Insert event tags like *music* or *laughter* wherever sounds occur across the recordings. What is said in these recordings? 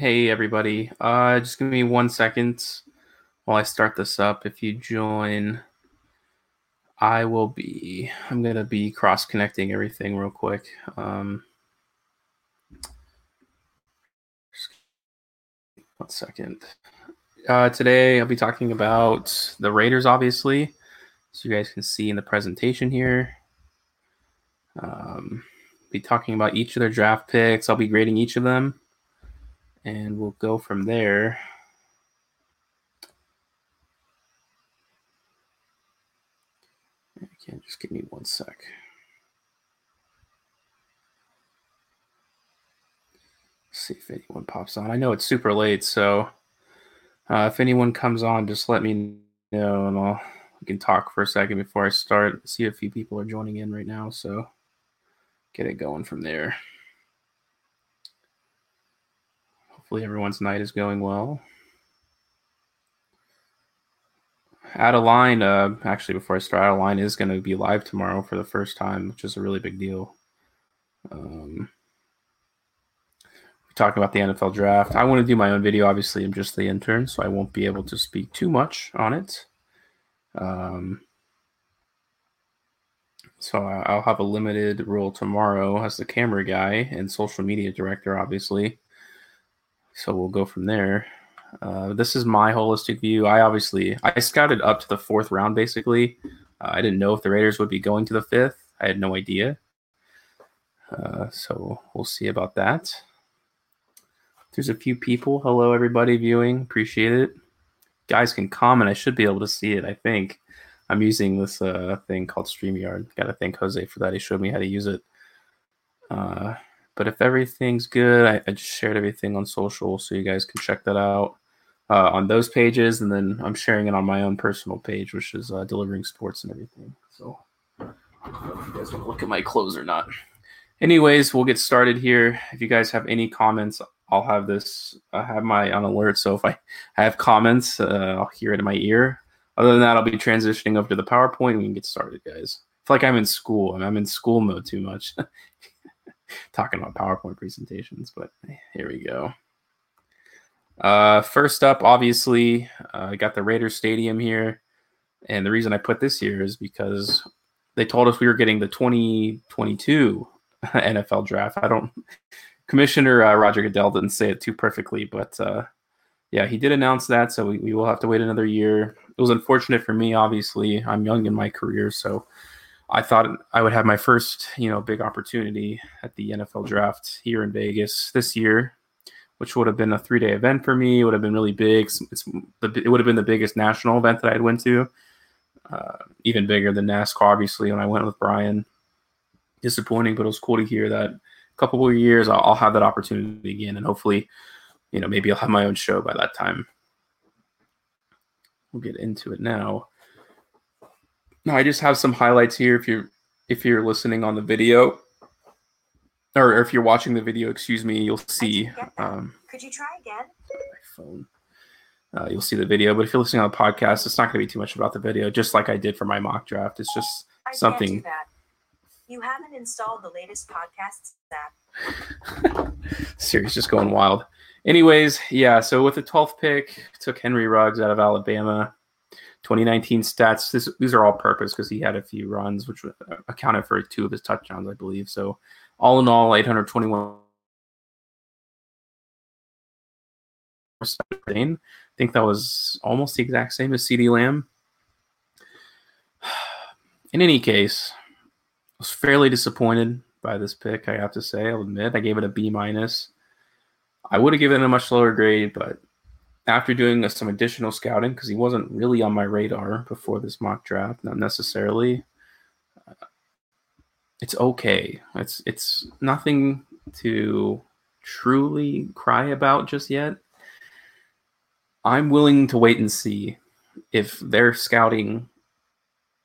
Hey everybody, uh, just give me one second while I start this up. If you join, I will be. I'm gonna be cross connecting everything real quick. Um, one second. Uh, today I'll be talking about the Raiders, obviously, so you guys can see in the presentation here. Um, be talking about each of their draft picks. I'll be grading each of them and we'll go from there. Again, just give me one sec. see if anyone pops on. I know it's super late, so uh, if anyone comes on, just let me know, and I'll we can talk for a second before I start. See a few people are joining in right now, so get it going from there. Hopefully, everyone's night is going well. Adeline, uh, actually, before I start, Adeline is going to be live tomorrow for the first time, which is a really big deal. Um, we talk about the NFL draft. I want to do my own video. Obviously, I'm just the intern, so I won't be able to speak too much on it. Um, so I'll have a limited role tomorrow as the camera guy and social media director, obviously. So we'll go from there. Uh, this is my holistic view. I obviously I scouted up to the fourth round. Basically, uh, I didn't know if the Raiders would be going to the fifth. I had no idea. Uh, so we'll see about that. There's a few people. Hello, everybody viewing. Appreciate it. Guys can comment. I should be able to see it. I think I'm using this uh, thing called Streamyard. Got to thank Jose for that. He showed me how to use it. But if everything's good, I, I, just shared everything on social, so you guys can check that out uh, on those pages, and then I'm sharing it on my own personal page, which is uh, delivering sports and everything. So, I don't know if you guys want to look at my clothes or not. Anyways, we'll get started here. If you guys have any comments, I'll have this. I have my on alert, so if I have comments, uh, I'll hear it in my ear. Other than that, I'll be transitioning over to the PowerPoint. We can get started, guys. It's like I'm in school. I'm in school mode too much. *laughs* talking about PowerPoint presentations, but here we go. Uh, first up, obviously, uh, I got the Raiders Stadium here. And the reason I put this here is because they told us we were getting the 2022 *laughs* NFL draft. I don't, Commissioner uh, Roger Goodell didn't say it too perfectly, but uh, yeah, he did announce that. So we, we will have to wait another year. It was unfortunate for me, obviously. I'm young in my career, so I thought I would have my first, you know, big opportunity at the NFL draft here in Vegas this year, which would have been a three day event for me. It would have been really big. It's, it would have been the biggest national event that I'd went to, uh, even bigger than NASCAR, obviously, when I went with Brian. Disappointing, but it was cool to hear that a couple of years I'll, I'll have that opportunity again. And hopefully, you know, maybe I'll have my own show by that time. We'll get into it now. No, I just have some highlights here. If you're if you're listening on the video, or if you're watching the video, excuse me, you'll see. Um, Could you try again? My phone. Uh, you'll see the video, but if you're listening on the podcast, it's not going to be too much about the video. Just like I did for my mock draft, it's just I something. You haven't installed the latest podcast app. *laughs* Siri's just going wild. Anyways, yeah. So with the 12th pick, took Henry Ruggs out of Alabama. 2019 stats. This, these are all purpose because he had a few runs, which uh, accounted for two of his touchdowns, I believe. So, all in all, 821. I think that was almost the exact same as CeeDee Lamb. *sighs* In any case, I was fairly disappointed by this pick. I have to say, I'll admit, I gave it a B minus. I would have given it a much lower grade, but after doing some additional scouting, because he wasn't really on my radar before this mock draft, not necessarily. Uh, it's okay. It's it's nothing to truly cry about just yet. I'm willing to wait and see if their scouting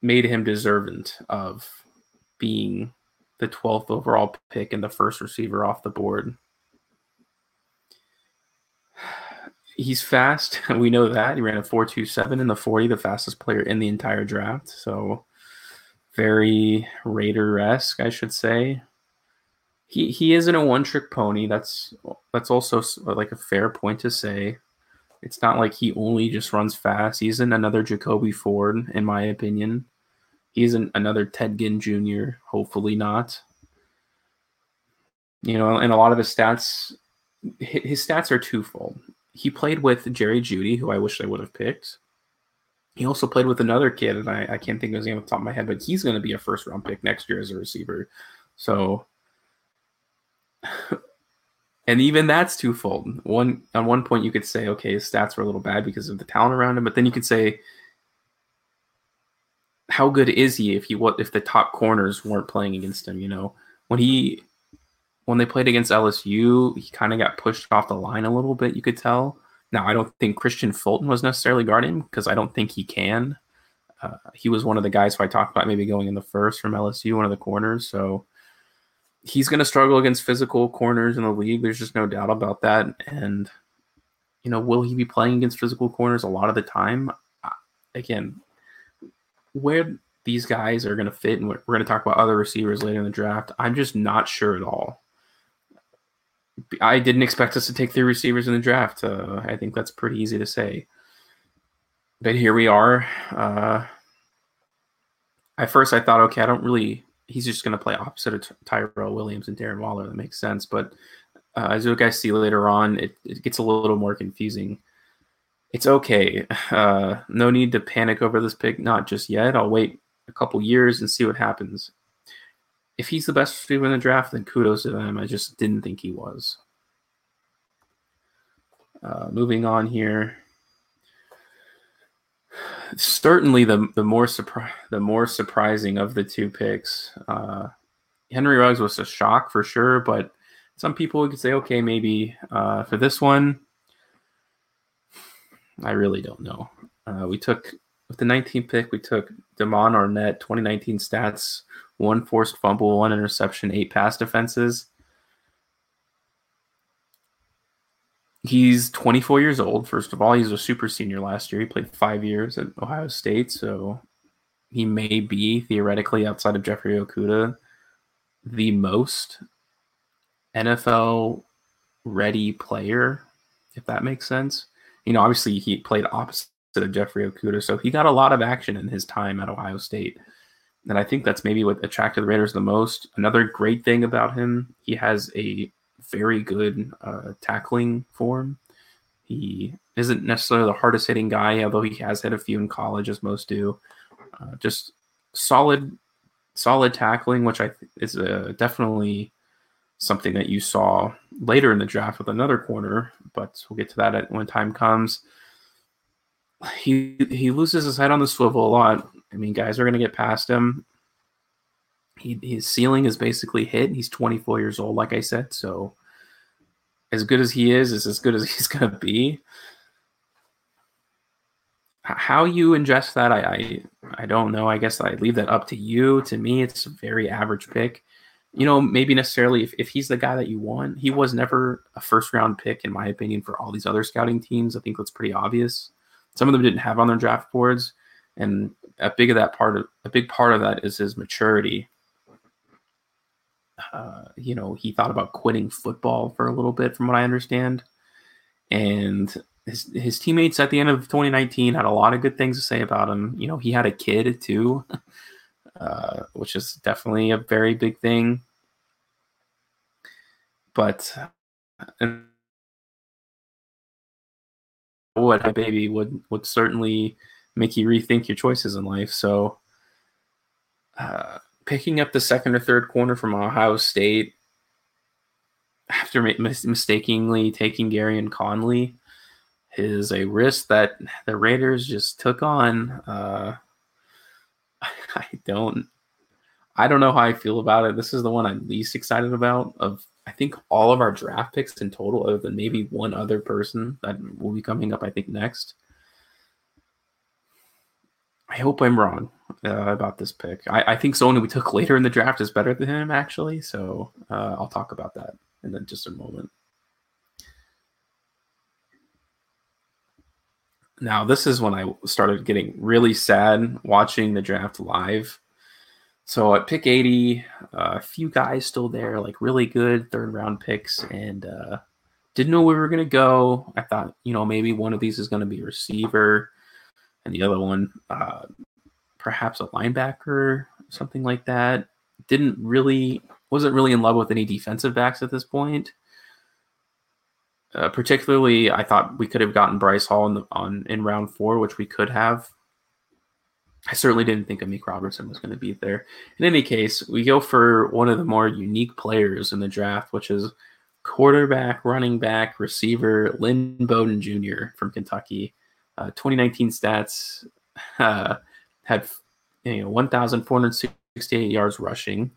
made him deserving of being the 12th overall pick and the first receiver off the board he's fast. *laughs* We know that. He ran a 4.27 in the 40, the fastest player in the entire draft. So very Raider esque, I should say. he he isn't a one trick pony. That's that's also like a fair point to say. It's not like he only just runs fast. He isn't another Jacoby Ford, in my opinion. He isn't another Ted Ginn Jr. Hopefully not. You know, and a lot of his stats, his stats are twofold. He played with Jerry Jeudy, who I wish I would have picked. He also played with another kid, and I, I can't think of his name off the top of my head, but he's going to be a first round pick next year as a receiver. So *sighs* and even that's twofold. One on one point you could say, okay, his stats were a little bad because of the talent around him, but then you could say, how good is he if he what if the top corners weren't playing against him? You know, when he when they played against LSU, he kind of got pushed off the line a little bit. You could tell. Now I don't think Kristian Fulton was necessarily guarding because I don't think he can. Uh, he was one of the guys who I talked about maybe going in the first from LSU, one of the corners. So he's going to struggle against physical corners in the league. There's just no doubt about that. And, you know, will he be playing against physical corners a lot of the time? Again, where these guys are going to fit, and we're going to talk about other receivers later in the draft, I'm just not sure at all. I didn't expect us to take three receivers in the draft. Uh, I think that's pretty easy to say. But here we are. Uh, at first, I thought, okay, I don't really he's just going to play opposite of Tyrell Williams and Darren Waller. That makes sense. But uh, as you guys see later on, it, it gets a little more confusing. It's okay. Uh, no need to panic over this pick. Not just yet. I'll wait a couple years and see what happens. If he's the best receiver in the draft, then kudos to them. I just didn't think he was. Uh, moving on here certainly the the more surpri- the more surprising of the two picks. Uh, Henry Ruggs was a shock for sure, but some people could say, okay, maybe uh, for this one, I really don't know. Uh, we took with the 19th pick, we took Damon Arnette, 2019 stats: one forced fumble, one interception, eight pass defenses. He's 24 years old. First of all, he's a super senior last year. He played five years at Ohio State, so he may be theoretically outside of Jeffrey Okudah the most NFL ready player, if that makes sense. You know, obviously he played opposite of Jeffrey Okudah, so he got a lot of action in his time at Ohio State. And I think that's maybe what attracted the Raiders the most. Another great thing about him, he has a very good uh, tackling form. He isn't necessarily the hardest hitting guy, although he has hit a few in college, as most do. Uh, just solid, solid tackling, which I th- is uh, definitely something that you saw later in the draft with another corner. But we'll get to that at, when time comes. He he loses his head on the swivel a lot. I mean, guys are going to get past him he, his ceiling is basically hit. He's 24 years old, like I said. So, as good as he is, is as good as *laughs* he's going to be. How you ingest that, I, I I don't know. I guess I leave that up to you. To me, it's a very average pick. You know, maybe necessarily if, if he's the guy that you want, he was never a first round pick, in my opinion, for all these other scouting teams. I think that's pretty obvious. Some of them didn't have on their draft boards, and a big of that part of a big part of that is his maturity uh, you know, he thought about quitting football for a little bit, from what I understand. And his his teammates at the end of 2019 had a lot of good things to say about him. You know, he had a kid too, *laughs* uh, which is definitely a very big thing. But and what my baby would would certainly make you rethink your choices in life. So uh, picking up the second or third corner from Ohio State after mis- mistakenly taking Gareon Conley is a risk that the Raiders just took on. Uh, *laughs* I don't, I don't know how I feel about it. This is the one I'm least excited about. Of I think all of our draft picks in total, other than maybe one other person that will be coming up. I think next. I hope I'm wrong uh, about this pick. I, I, think someone we took later in the draft is better than him, actually. So uh, I'll talk about that in just a moment. Now, this is when I started getting really sad watching the draft live. So at pick 80, uh, a few guys still there, like really good third round picks, and uh, didn't know where we were going to go. I thought, you know, maybe one of these is going to be receiver, and the other one, uh, perhaps a linebacker, something like that. Didn't really, wasn't really in love with any defensive backs at this point. Uh, particularly, I thought we could have gotten Bryce Hall in, the, on in round four, which we could have. I certainly didn't think Amik Robertson was going to be there. In any case, we go for one of the more unique players in the draft, which is quarterback, running back, receiver Lynn Bowden Jr. from Kentucky. Uh, 2019 stats *laughs* uh, had you know 1,468 yards rushing,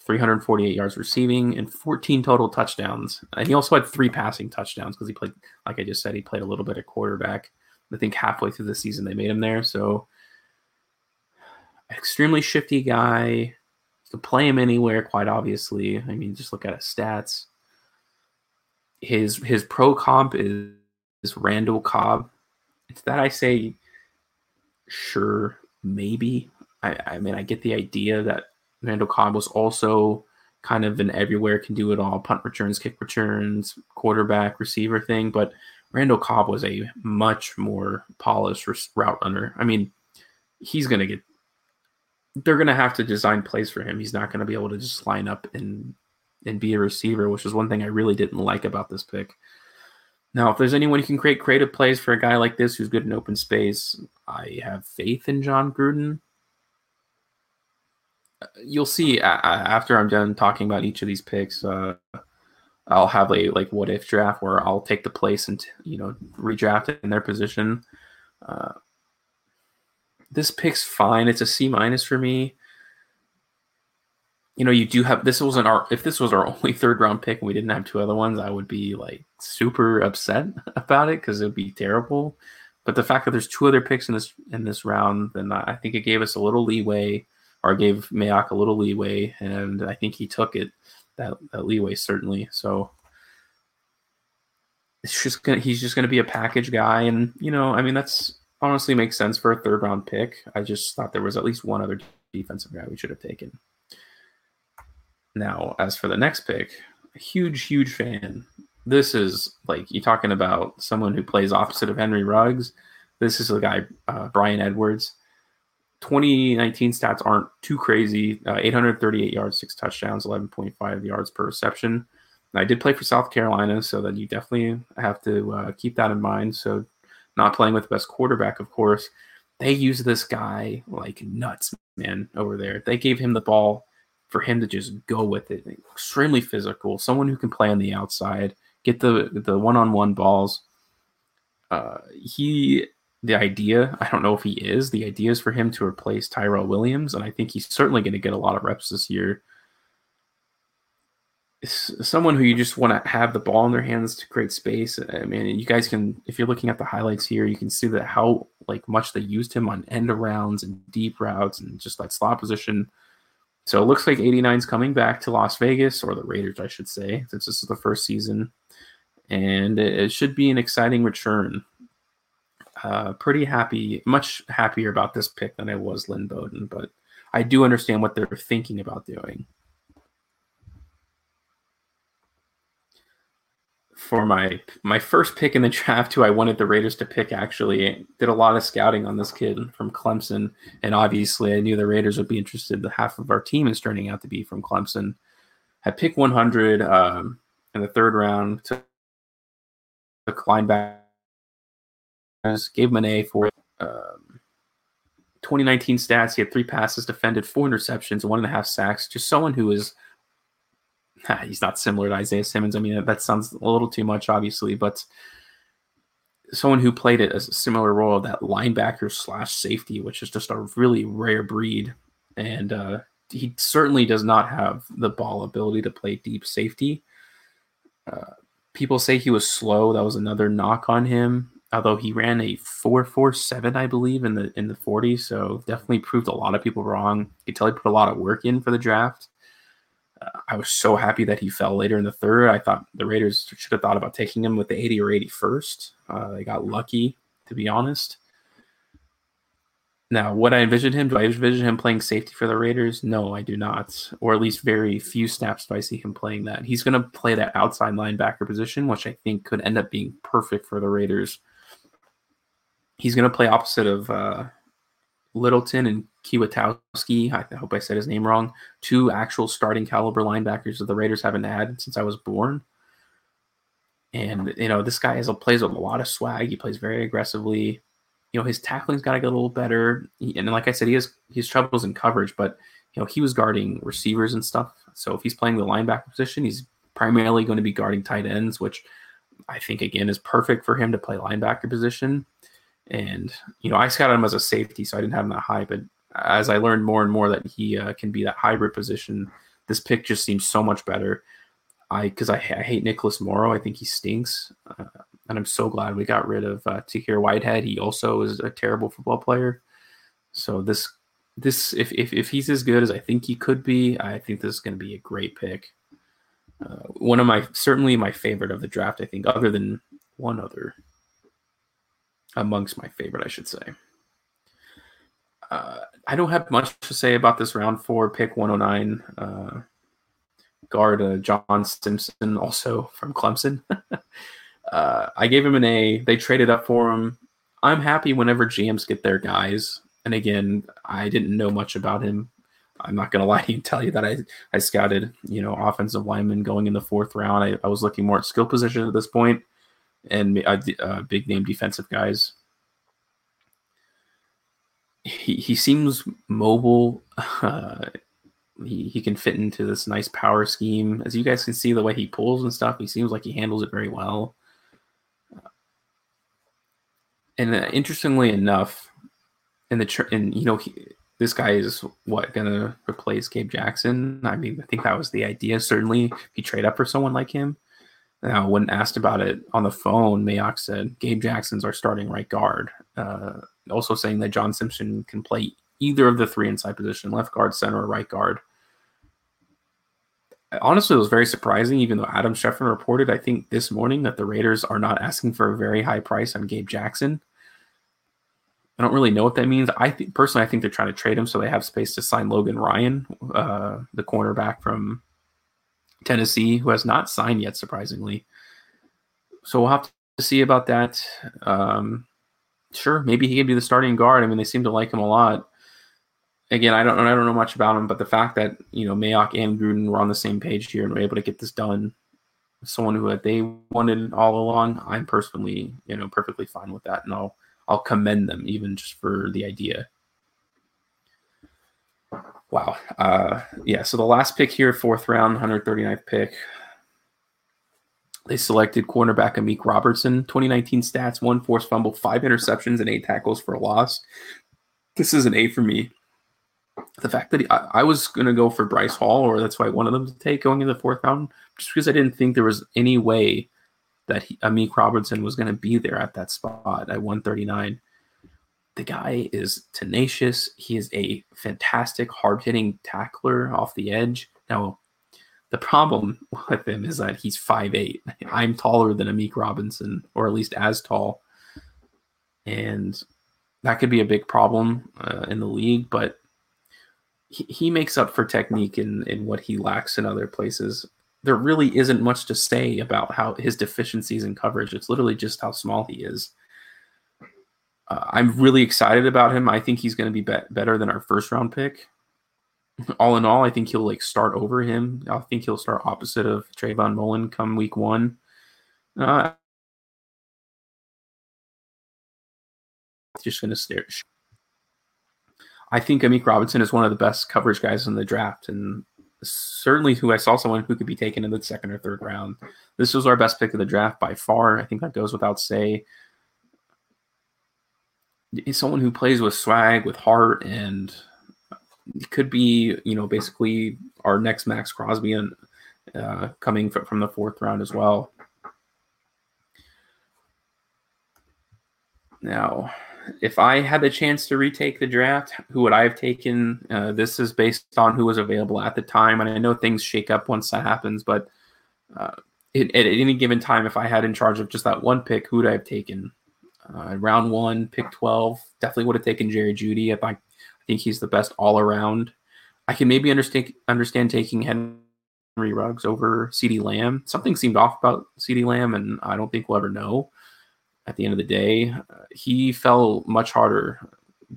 348 yards receiving, and 14 total touchdowns. And he also had three passing touchdowns because he played, like I just said, he played a little bit of quarterback. I think halfway through the season they made him there. So extremely shifty guy. You can play him anywhere, quite obviously. I mean, just look at his stats. His his pro comp is, is Randall Cobb. It's that I say, sure, maybe. I, I mean, I get the idea that Randall Cobb was also kind of an everywhere can do it all punt returns, kick returns, quarterback, receiver thing. But Randall Cobb was a much more polished route runner. I mean, he's going to get they're going to have to design plays for him. He's not going to be able to just line up and and be a receiver, which is one thing I really didn't like about this pick. Now, if there's anyone who can create creative plays for a guy like this who's good in open space, I have faith in Jon Gruden. You'll see after I'm done talking about each of these picks. Uh, I'll have a like what if draft where I'll take the place and you know redraft it in their position. Uh, this pick's fine. It's a C minus for me. You know, you do have this wasn't our if this was our *laughs* only third round pick and we didn't have two other ones, I would be like super upset about it because it would be terrible. But the fact that there's two other picks in this in this round, then I think it gave us a little leeway, or gave Mayock a little leeway, and I think he took it that, that leeway certainly. So it's just gonna he's just gonna be a package guy, and you know, I mean that's honestly makes sense for a third round pick. I just thought there was at least one other defensive guy we should have taken. Now, as for the next pick, a huge, huge fan. This is like you talking about someone who plays opposite of Henry Ruggs. This is the guy, uh, Bryan Edwards. 2019 stats aren't too crazy. Uh, 838 yards, six touchdowns, 11.5 yards per reception. I did play for South Carolina, so that you definitely have to uh, keep that in mind. So not playing with the best quarterback, of course. They use this guy like nuts, man, over there. They gave him the ball for him to just go with it. Extremely physical, someone who can play on the outside, get the the one on one balls. Uh, he, the idea, I don't know if he is. The idea is for him to replace Tyrell Williams, and I think he's certainly going to get a lot of reps this year someone who you just want to have the ball in their hands to create space. I mean, you guys can, if you're looking at the highlights here, you can see that how like much they used him on end arounds and deep routes and just that slot position. So it looks like 89's coming back to Las Vegas or the Raiders, I should say, since this is the first season, and it should be an exciting return. Uh, pretty happy, much happier about this pick than I was Lynn Bowden, but I do understand what they're thinking about doing. For my my first pick in the *laughs* draft, who I wanted the Raiders to pick, actually did a lot of scouting on this kid from Clemson, and obviously I knew the Raiders would be interested. The half of our team is turning out to be from Clemson. Had pick 100 um, in the third round. Took, took linebackers, gave him an A for um, 2019 stats. He had three passes defended, four interceptions, one and a half sacks. Just someone who is – *laughs* he's not similar to Isaiah Simmons. I mean, that sounds a little too much, obviously, but someone who played it as a similar role of that linebacker slash safety, which is just a really rare breed. And uh, he certainly does not have the ball ability to play deep safety. Uh, people say he was slow. That was another knock on him. Although he ran a four four seven, I believe, in the in the 40, so definitely proved a lot of people wrong. You could tell he put a lot of work in for the draft. I was so happy that he fell later in the third. I thought the Raiders should have thought about taking him with the 80 or 81st. Uh, they got lucky, to be honest. Now, what I envision him, do I envision him playing safety for the Raiders? No, I do not. Or at least very few snaps do I see him playing that. He's going to play that outside linebacker position, which I think could end up being perfect for the Raiders. He's going to play opposite of uh, Littleton and Kwiatkoski. I hope I said his name wrong. Two actual starting caliber linebackers that the Raiders haven't had since I was born. And you know, this guy has a, plays with a lot of swag. He plays very aggressively you know his tackling's got to get a little better. He, and like I said, he has he's troubles in coverage, but you know he was guarding receivers and stuff. So if he's playing the linebacker position, he's primarily going to be guarding tight ends, which I think again is perfect for him to play linebacker position. And you know I scouted him as a safety, so I didn't have him that high. But as I learned more and more that he uh, can be that hybrid position, this pick just seems so much better. I because I, I, hate Nicholas Morrow. I think he stinks. Uh, and I'm so glad we got rid of uh, Tahir Whitehead. He also is a terrible football player. So this this if if, if he's as good as I think he could be, I think this is going to be a great pick. Uh, one of my certainly my favorite of the draft. I think other than one other amongst my favorite, I should say. Uh, I don't have much to say about this round four pick 109 uh, guard uh, John Simpson, also from Clemson. *laughs* Uh, I gave him an A. They traded up for him. I'm happy whenever GMs get their guys. And again, I didn't know much about him. I'm not going *laughs* to lie to you and tell you that I, I scouted, you know, offensive linemen going in the fourth round. I, I was looking more at skill position at this point and uh, uh, big name defensive guys. He, he seems mobile. Uh, *laughs* he, he can fit into this nice power scheme. As you guys can see, the way he pulls and stuff, he seems like he handles it very well and uh, interestingly enough, in the and you know he, this guy is what gonna replace Gabe Jackson. I mean, I think that was the idea. Certainly, if you trade up for someone like him. Now, when asked about it on the phone, Mayock said Gabe Jackson's our starting right guard. Uh, also saying that John Simpson can play either of the three inside position, left guard, center, or right guard honestly, it was very surprising, even though Adam Schefter reported, I think, this morning that the Raiders are not asking for a very high price on Gabe Jackson. I don't really know what that means. I think personally, I think they're trying to trade him so they have space to sign Logan Ryan, uh, the cornerback from Tennessee, who has not signed yet, surprisingly. So we'll have to see about that. Um, sure, maybe he can be the starting guard. I mean, they seem to like him a lot again, I don't I don't know much about him, but the fact that you know Mayock and Gruden were on the same page here and were able to get this done, someone who they wanted all along, I'm personally you know perfectly fine with that, and I'll I'll commend them even just for the idea. Wow. Uh, yeah. So the last pick here, fourth round, 139th pick. They selected cornerback Amik Robertson, 2019 stats, one forced fumble, five interceptions, and eight tackles for a loss. This is an A for me the fact that he, I, I, was going to go for Bryce Hall, or that's why I wanted them to take going in the fourth round, just because I didn't think there was any way that he, Amik Robertson was going to be there at that spot at 139. The guy is tenacious. He is a fantastic, hard hitting tackler off the edge. Now, the problem with him is that he's 5'8. I'm taller than Amik Robinson, or at least as tall. And that could be a big problem uh, in the league, but he, he makes up for technique in, in what he lacks in other places. There really isn't much to say about how his deficiencies in coverage. It's literally just how small he is. Uh, I'm really excited about him. I think he's going to be, be better than our first round pick. *laughs* All in all, I think he'll like start over him. I think he'll start opposite of Trayvon Mullen come week one. Uh, just going to stare. I think Amik Robinson is one of the best coverage guys in the draft, and certainly who I saw someone who could be taken in the second or third round. This was our best pick of the draft by far. I think that goes without say. He's someone who plays with swag, with heart, and could be, you know, basically our next Maxx Crosby and uh, coming from the fourth round as well. Now, if I had the chance to retake the draft, who would I have taken? Uh, this is based on who was available at the time, and I know things shake up once that happens. But uh, at any given time, if I had in charge of just that one pick, who would I have taken? Uh, round one, pick 12, definitely would have taken Jerry Jeudy. I, I think he's the best all around. I can maybe understand understand taking Henry Ruggs over CeeDee Lamb. Something seemed off about CeeDee Lamb, and I don't think we'll ever know. At the end of the day, uh, he fell much harder.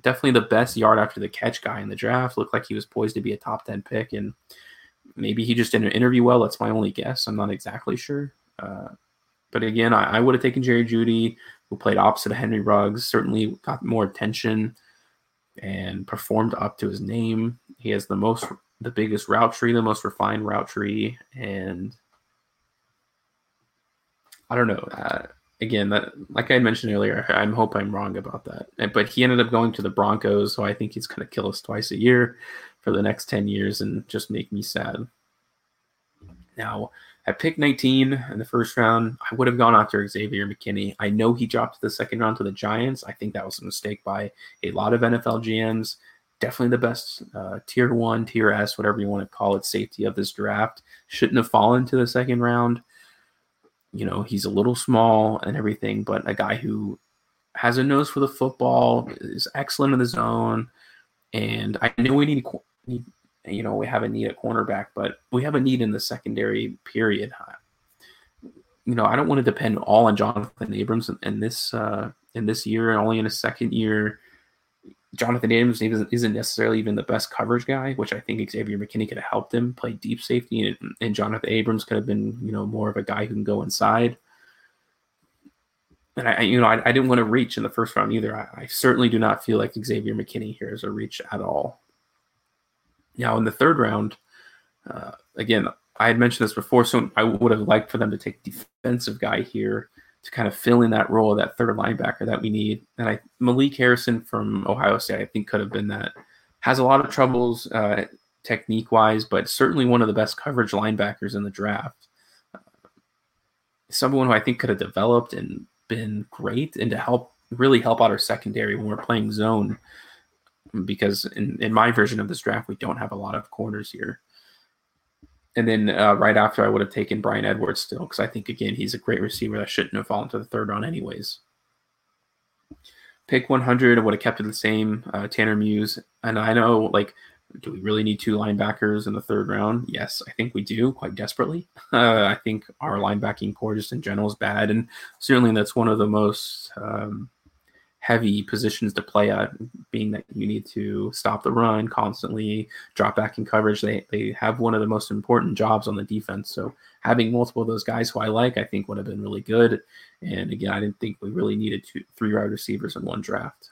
Definitely the best yard after the catch guy in the draft. Looked like he was poised to be a top 10 pick, and maybe he just didn't interview well. That's my only guess. I'm not exactly sure. Uh, but again, I, I would have taken Jerry Jeudy, who played opposite of Henry Ruggs, certainly got more attention and performed up to his name. He has the most, the biggest route tree, the most refined route tree, and I don't know. Uh, again, that like I mentioned earlier, I hope I'm wrong about that. But he ended up going to the Broncos, so I think he's going to kill us twice a year for the next ten years and just make me sad. Now, at pick 19 in the first round, I would have gone after Xavier McKinney. I know he dropped the second round to the Giants. I think that was a mistake by a lot of NFL GMs. Definitely the best uh, tier one, tier S, whatever you want to call it, safety of this draft. Shouldn't have fallen to the second round. You know, he's a little small and everything, but a guy who has a nose for the football, is excellent in the zone. And I know we need, need you know, we have a need at cornerback, but we have a need in the secondary period. You know, I don't want to depend all on Johnathan Abrams in, in this uh, in this year, only in a second year. Johnathan Abrams isn't necessarily even the best coverage guy, which I think Xavier McKinney could have helped him play deep safety, and, and Johnathan Abrams could have been, you know, more of a guy who can go inside. And I, you know, I, I didn't want to reach in the first round either. I, I certainly do not feel like Xavier McKinney here is a reach at all. Now, in the third round, uh, again, I had mentioned this before, so I would have liked for them to take defensive guy here to kind of fill in that role of that third linebacker that we need. And I Malik Harrison from Ohio State, I think, could have been that. Has a lot of troubles uh, technique wise, but certainly one of the best coverage linebackers in the draft. Uh, someone who I think could have developed and been great and to help really help out our secondary when we're playing zone because in, in my version of this draft, we don't have a lot of corners here. And then uh, right after, I would have taken Bryan Edwards still because I think, again, he's a great receiver that shouldn't have fallen to the third round, anyways. Pick 100, I would have kept it the same. Uh, Tanner Muse. And I know, like, do we really need two linebackers in the third round? Yes, I think we do quite desperately. *laughs* Uh, I think our linebacking core just in general is bad. And certainly that's one of the most. Um, heavy positions to play at, being that you need to stop the run constantly, drop back in coverage. They, they have one of the most important jobs on the defense. So having multiple of those guys who I like, I think would have been really good. And again, I didn't think we really needed two, three wide receivers in one draft.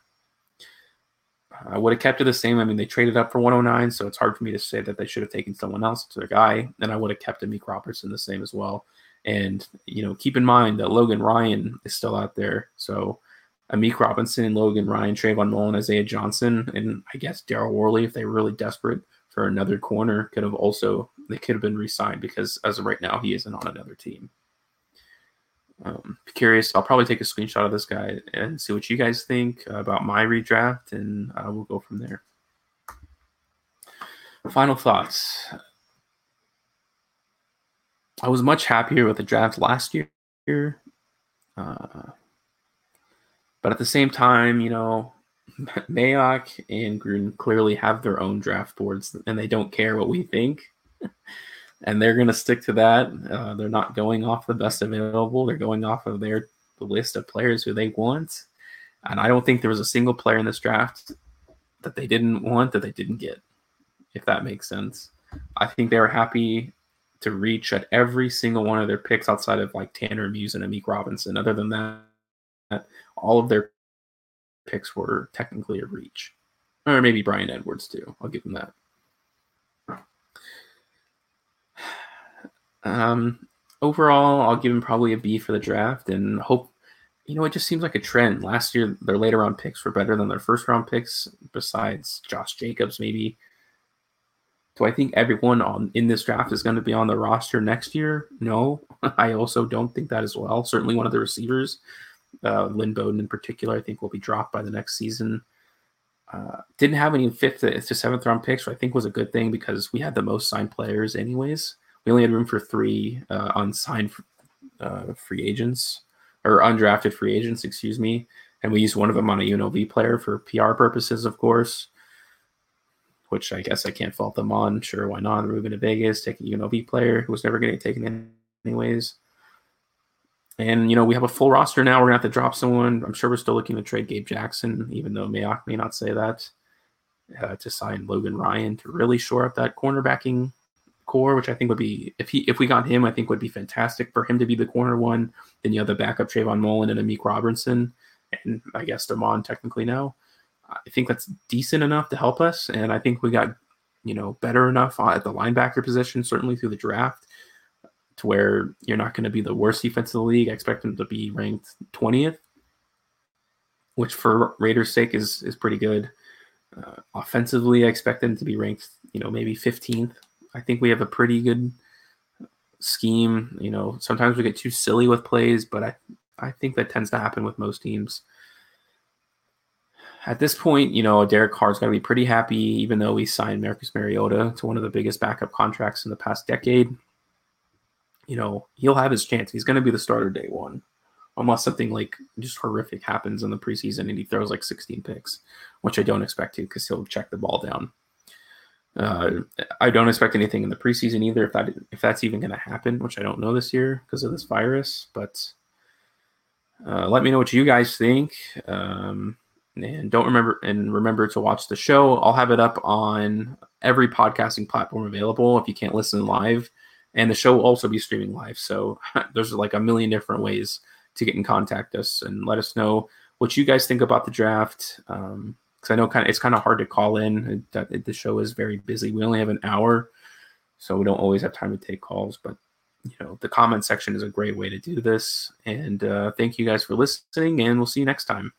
I would have kept it the same. I mean, they traded up for 109, so it's hard for me to say that they should have taken someone else to their guy. And I would have kept Amik Robertson the same as well. And, you know, keep in mind that Logan Ryan is still out there. So Amik Robinson, and Logan Ryan, Trayvon Mullen, Isaiah Johnson, and I guess Daryl Worley, if they were really desperate for another corner, could have also they could have been re-signed because as of right now he isn't on another team. Um, curious. I'll probably take a screenshot of this guy and see what you guys think about my redraft, and uh, we'll go from there. Final thoughts. I was much happier with the draft last year. Uh, but at the same time, you know, *laughs* Mayock and Gruden clearly have their own draft boards and they don't care what we think. *laughs* and they're going to stick to that. Uh, they're not going off the best available. They're going off of their list of players who they want. And I don't think there was a single player in this draft that they didn't want that they didn't get, if that makes sense. I think they were happy to reach at every single one of their picks outside of like Tanner Muse and Amik Robinson. Other than that, all of their picks were technically a reach. Or maybe Bryan Edwards too. I'll give him that. Um, overall, I'll give him probably a B for the draft and hope. You know, it just seems like a trend. Last year, their later round picks were better than their first round picks, besides Josh Jacobs, maybe. Do I think everyone on in this draft is going to be on the roster next year? No, *laughs* I also don't think that as well. Certainly, one of the receivers uh, Lynn Bowden in particular, I think will be dropped by the next season. Uh, didn't have any fifth to seventh round picks, which I think was a good thing because we had the most signed players, anyways. We only had room for three uh, unsigned uh, free agents or undrafted free agents, excuse me. and we used one of them on a UNLV player for PR purposes, of course. Which I guess I can't fault them on. Sure, why not? Moving to Vegas, taking UNLV player who was never getting taken in anyways. And you know, we have a full roster now. We're gonna have to drop someone. I'm sure we're still looking to trade Gabe Jackson, even though Mayock may not say that. Uh, to sign Logan Ryan to really shore up that cornerbacking core, which I think would be if he if we got him, I think would be fantastic for him to be the corner one. Then you have the backup Trayvon Mullen and Amik Robinson, and I guess Damon technically now. I think that's decent enough to help us, and I think we got you know better enough at the linebacker position, certainly through the draft, to where you're not going to be the worst defense in the league. I expect them to be ranked 20th, which for Raiders' sake is is pretty good. Uh, offensively, I expect them to be ranked, you know, maybe 15th. I think we have a pretty good scheme. You know, sometimes we get too silly with plays, but I, I think that tends to happen with most teams. At this point, you know, Derek Carr's got to be pretty happy, even though we signed Marcus Mariota to one of the biggest backup contracts in the past decade. You know, he'll have his chance. He's going to be the starter day one unless something like just horrific happens in the preseason and he throws like 16 picks, which I don't expect to because he'll check the ball down. Uh, I don't expect anything in the preseason either, if that if that's even going to happen, which I don't know this year because of this virus. But uh, let me know what you guys think, um, and don't remember and remember to watch the show. I'll have it up on every podcasting platform available if you can't listen live, and the show will also be streaming live. So *laughs* there's like a million different ways to get in contact us and let us know what you guys think about the draft. Um, because I know kind of it's kind of hard to call in. It, it, the show is very busy. We only have an hour, so we don't always have time to take calls. But you know, the comment section is a great way to do this. And uh, thank you guys for listening, and we'll see you next time.